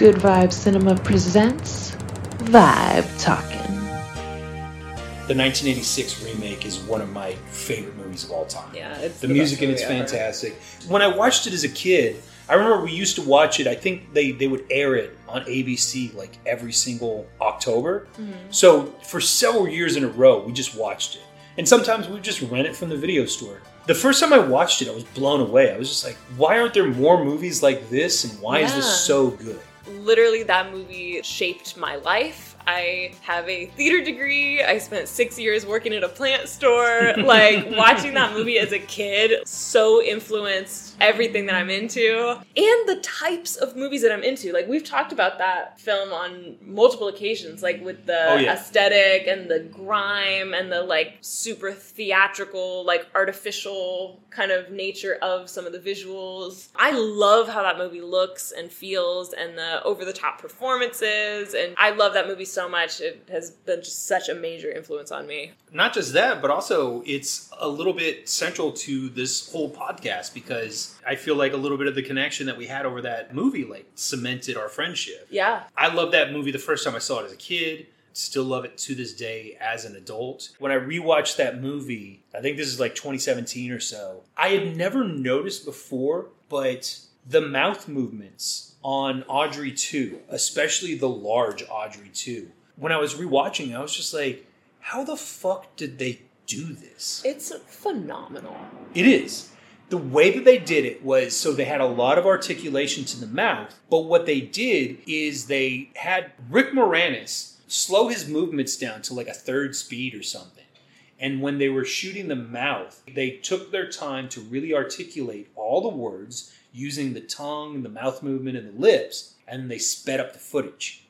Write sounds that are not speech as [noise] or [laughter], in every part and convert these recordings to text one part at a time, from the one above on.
Good Vibe Cinema presents Vibe Talkin. The 1986 remake is one of my favorite movies of all time. Yeah, it's the, the music best in it's movie ever. fantastic. When I watched it as a kid, I remember we used to watch it. I think they they would air it on ABC like every single October. Mm-hmm. So for several years in a row, we just watched it, and sometimes we would just rent it from the video store. The first time I watched it, I was blown away. I was just like, "Why aren't there more movies like this? And why is this so good?" Literally, that movie shaped my life. I have a theater degree. I spent six years working at a plant store. Like, [laughs] watching that movie as a kid so influenced everything that I'm into and the types of movies that I'm into. Like, we've talked about that film on multiple occasions, like with the Oh, yeah. aesthetic and the grime and the like super theatrical, like artificial kind of nature of some of the visuals. I love how that movie looks and feels and the over the top performances. And I love that movie so much. It has been just such a major influence on me. not just that, but also it's a little bit central to this whole podcast because I feel like a little bit of the connection that we had over that movie like cemented our friendship. Yeah. I love that movie the first time I saw it as a kid. Still love it to this day as an adult. When I rewatched that movie, I think this is like 2017 or so, I had never noticed before, but the mouth movements on Audrey 2, especially the large Audrey 2, when I was rewatching, I was just like, how the fuck did they do this? It's phenomenal. It is. The way that they did it was so they had a lot of articulation to the mouth, but what they did is they had Rick Moranis slow his movements down to like a third speed or something. And when they were shooting the mouth, they took their time to really articulate all the words using the tongue, and the mouth movement, and the lips, and they sped up the footage.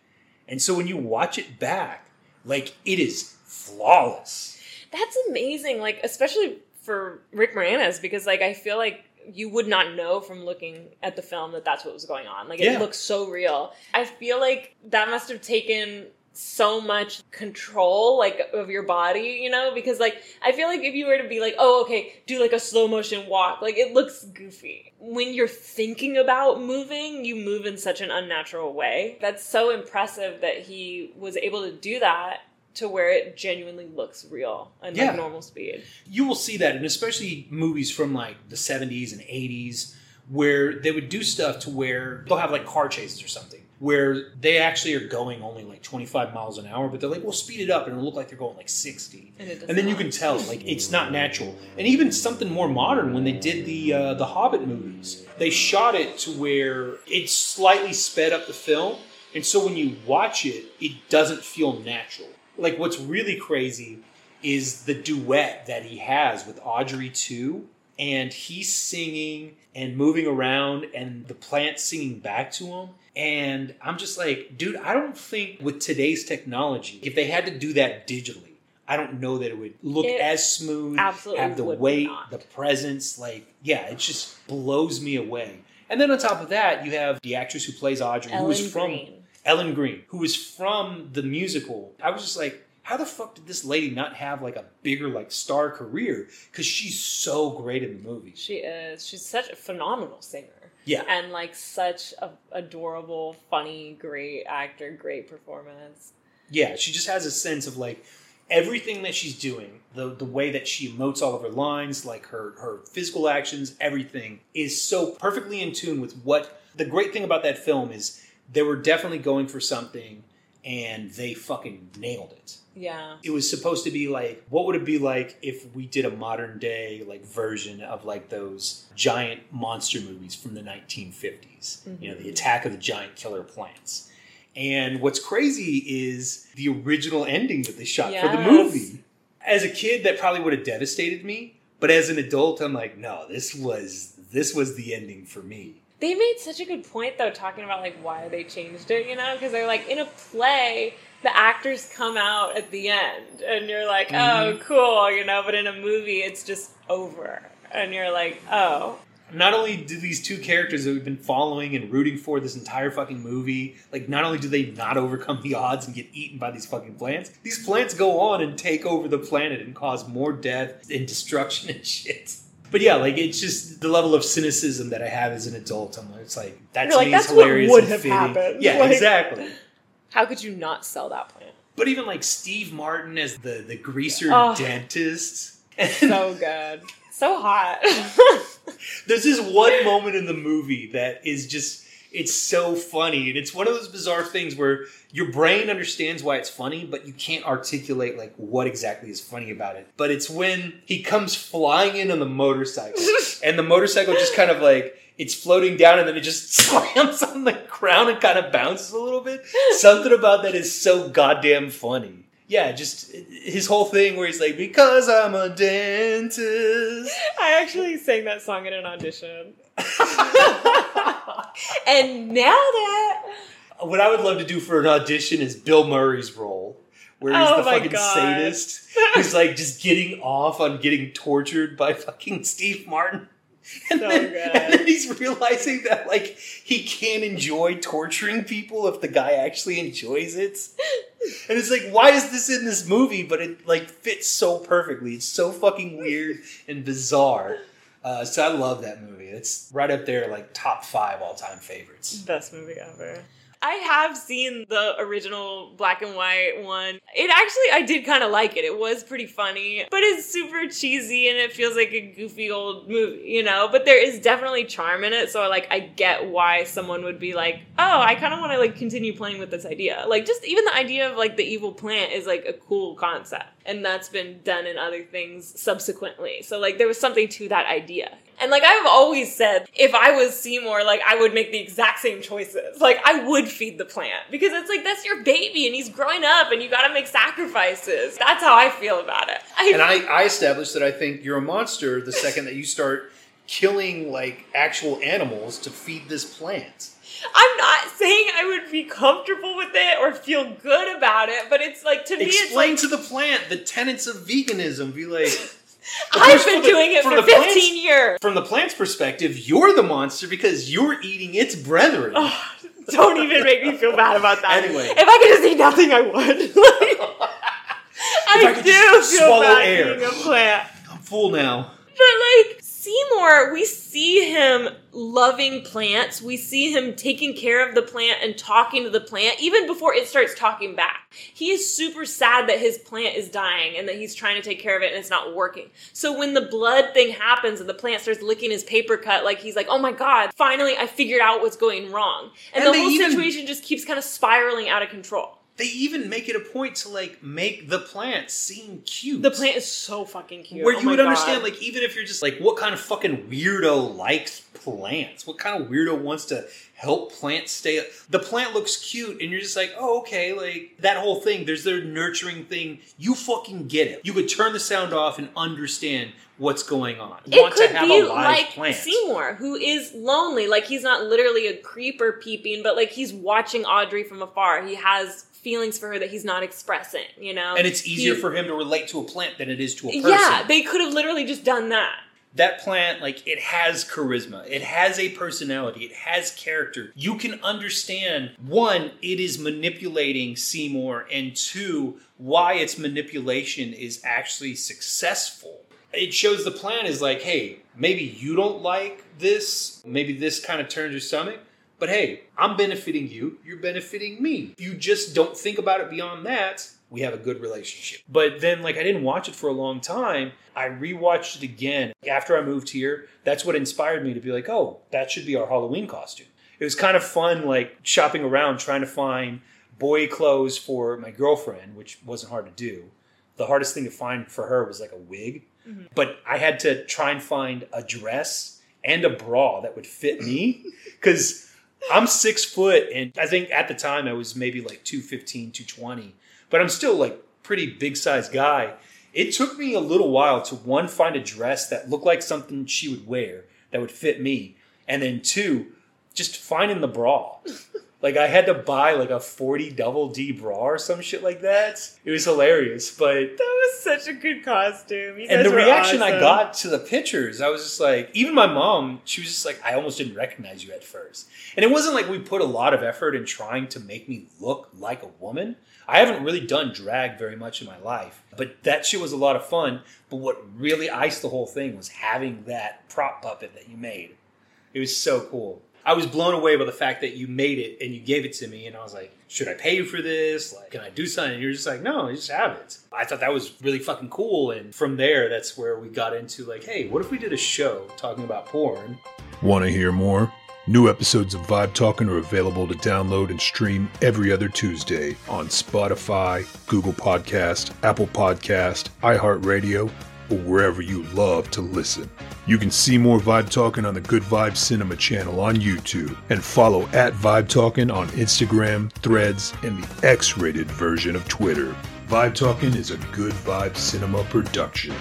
And so when you watch it back, like it is flawless. That's amazing. Like, especially for Rick Moranis, because like I feel like you would not know from looking at the film that that's what was going on. Like, Yeah. it looks so real. I feel like that must have taken so much control like of your body you know? Because like i feel like if you were to be like oh okay do like a slow motion walk like it looks goofy. When you're thinking about moving you move in such an unnatural way. That's so impressive that he was able to do that to where it genuinely looks real and Yeah. like normal speed. You will see that, and especially movies from like the 70s and 80s, where they would do stuff to where they'll have like car chases or something, where they actually are going only like 25 miles an hour, but they're like, we'll speed it up and it'll look like they're going like 60. And And then you can tell, like, it's not natural. And even something more modern, when they did the uh, the Hobbit movies, they shot it to where it slightly sped up the film, and so when you watch it, it doesn't feel natural. Like, what's really crazy is the duet that he has with Audrey 2, and he's singing and moving around, and the plant singing back to him. And I'm just like, dude, I don't think with today's technology, if they had to do that digitally, I don't know that it would look It as smooth, absolutely have the weight, not. the presence. Like, yeah, it just blows me away. And then on top of that, you have the actress who plays Audrey, who Ellen was from Green. Ellen Greene, who was from the musical. I was just like, how the fuck did this lady not have like a bigger like star career? Because she's so great in the movie. She is. She's such a phenomenal singer. Yeah. And like such a adorable, funny, great actor, great performance. Yeah, she just has a sense of like everything that she's doing, the the way that she emotes all of her lines, like her her physical actions, everything is so perfectly in tune with what the great thing about that film is they were definitely going for something and they fucking nailed it. Yeah. It was supposed to be like what would it be like if we did a modern day like version of like those giant monster movies from the 1950s. You know, the mm-hmm. attack of the giant killer plants. And what's crazy is the original ending that they shot for the movie. As a kid, that probably would have devastated me. But as an adult, I'm like, no, this was this was the ending for me. They made such a good point though, talking about like why they changed it, you know? Because they're like, in a play, the actors come out at the end, and you're like, oh, mm-hmm. cool, you know? But in a movie, it's just over. And you're like, oh. Not only do these two characters that we've been following and rooting for this entire fucking movie, like not only do they not overcome the odds and get eaten by these fucking plants, these plants go on and take over the planet and cause more death and destruction and shit. But yeah, like it's just the level of cynicism that I have as an adult. I'm like, it's like that You're to like, that's is what would have fitting. happened. Yeah, Like- exactly. How could you not sell that plant? But even like Steve Martin as the the greaser Oh. dentist. And So [laughs] good. So hot. [laughs] there's this one moment in the movie that is just it's so funny and it's one of those bizarre things where your brain understands why it's funny but you can't articulate like what exactly is funny about it. But it's when he comes flying in on the motorcycle [laughs] and the motorcycle just kind of like it's floating down and then it just [laughs] slams on the ground and kind of bounces a little bit. Something about that is so goddamn funny. Yeah just his whole thing where he's like because i'm a dentist. [laughs] I actually sang that song in an audition. And now that What I would love to do for an audition is Bill Murray's role, where he's Oh the fucking God. sadist who's like just getting off on getting tortured by fucking Steve Martin. And, So then, and then he's realizing that like he can't enjoy torturing people if the guy actually enjoys it. And it's like, why is this in this movie? But it like fits so perfectly. It's so fucking weird and bizarre. Uh, so I love that movie. It's right up there, like top five all time favorites. best movie ever. I have seen the original black and white one. It actually, I did kind of like it. It was pretty funny, but it's super cheesy and it feels like a goofy old movie, you know? But there is definitely charm in it. So, like, I get why someone would be like, oh, I kind of want to, like, continue playing with this idea. Like, just even the idea of, like, the evil plant is, like, a cool concept. And that's been done in other things subsequently. So, like, there was something to that idea. And like I've always said, if I was Seymour, like I would make the exact same choices. Like I would feed the plant because it's like that's your baby and he's growing up and you got to make sacrifices. That's how I feel about it. I, And I, I established that I think you're a monster the second that you start killing like actual animals to feed this plant. I'm not saying I would be comfortable with it or feel good about it, but it's like to me, it's Explain like to the plant the tenets of veganism. Be like, I've course, been the- doing it for the plants- 15 years. from the plant's perspective, you're the monster because you're eating its brethren. Oh, don't even make me feel bad about that. Anyway. if I could just eat nothing, I would. [laughs] Like, I, I could do just feel swallow bad air. eating a plant. I'm full now. But like Seymour, we see him loving plants. We see him taking care of the plant and talking to the plant even before it starts talking back. He is super sad that his plant is dying and that he's trying to take care of it and it's not working. So when the blood thing happens and the plant starts licking his paper cut, like he's like, "Oh my god, finally I figured out what's going wrong." And, And the whole even- situation just keeps kind of spiraling out of control. They even make it a point to like make the plant seem cute. The plant is so fucking cute. Where Oh you would God. understand, like, even if you're just like, what kind of fucking weirdo likes plants? What kind of weirdo wants to help plants stay? The plant looks cute, and you're just like, oh, okay, like that whole thing. There's their nurturing thing. You fucking get it. You could turn the sound off and understand what's going on. It Want could to have be a live like plant. Seymour, who is lonely. Like he's not literally a creeper peeping, but like he's watching Audrey from afar. He has feelings for her that he's not expressing. You know, and it's easier He- for him to relate to a plant than it is to a person. Yeah, they could have literally just done that. that plant like it has charisma it has a personality it has character you can understand one it is manipulating seymour and two why its manipulation is actually successful it shows the plan is like hey maybe you don't like this maybe this kind of turns your stomach but hey i'm benefiting you you're benefiting me you just don't think about it beyond that we have a good relationship. But then, like, I didn't watch it for a long time. I rewatched it again after I moved here. That's what inspired me to be like, oh, that should be our Halloween costume. It was kind of fun, like, shopping around trying to find boy clothes for my girlfriend, which wasn't hard to do. The hardest thing to find for her was like a wig. Mm-hmm. But I had to try and find a dress and a bra that would fit me [laughs] because I'm six foot, and I think at the time I was maybe like 215, 220 but I'm still like pretty big sized guy. It took me a little while to one find a dress that looked like something she would wear that would fit me, and then two, just finding the bra. [laughs] Like I had to buy like a 40 double D bra or some shit like that. It was hilarious, but That was such a good costume. You and the reaction I got to the pictures, I was just like, even my mom, she was just like, I almost didn't recognize you at first. And it wasn't like we put a lot of effort in trying to make me look like a woman. I haven't really done drag very much in my life, but that shit was a lot of fun. But what really iced the whole thing was having that prop puppet that you made. It was so cool. I was blown away by the fact that you made it and you gave it to me, and I was like, should I pay you for this? Like, can I do something? And you're just like, no, you just have it. I thought that was really fucking cool. And from there, that's where we got into like, hey, what if we did a show talking about porn? Want to hear more? New episodes of Vibe Talkin are available to download and stream every other Tuesday on Spotify, Google Podcast, Apple Podcast, iHeartRadio, or wherever you love to listen. You can see more Vibe Talkin on the Good Vibe Cinema channel on YouTube and follow at Vibe Talkin on Instagram, Threads, and the X-rated version of Twitter. Vibe Talkin is a Good Vibe Cinema production.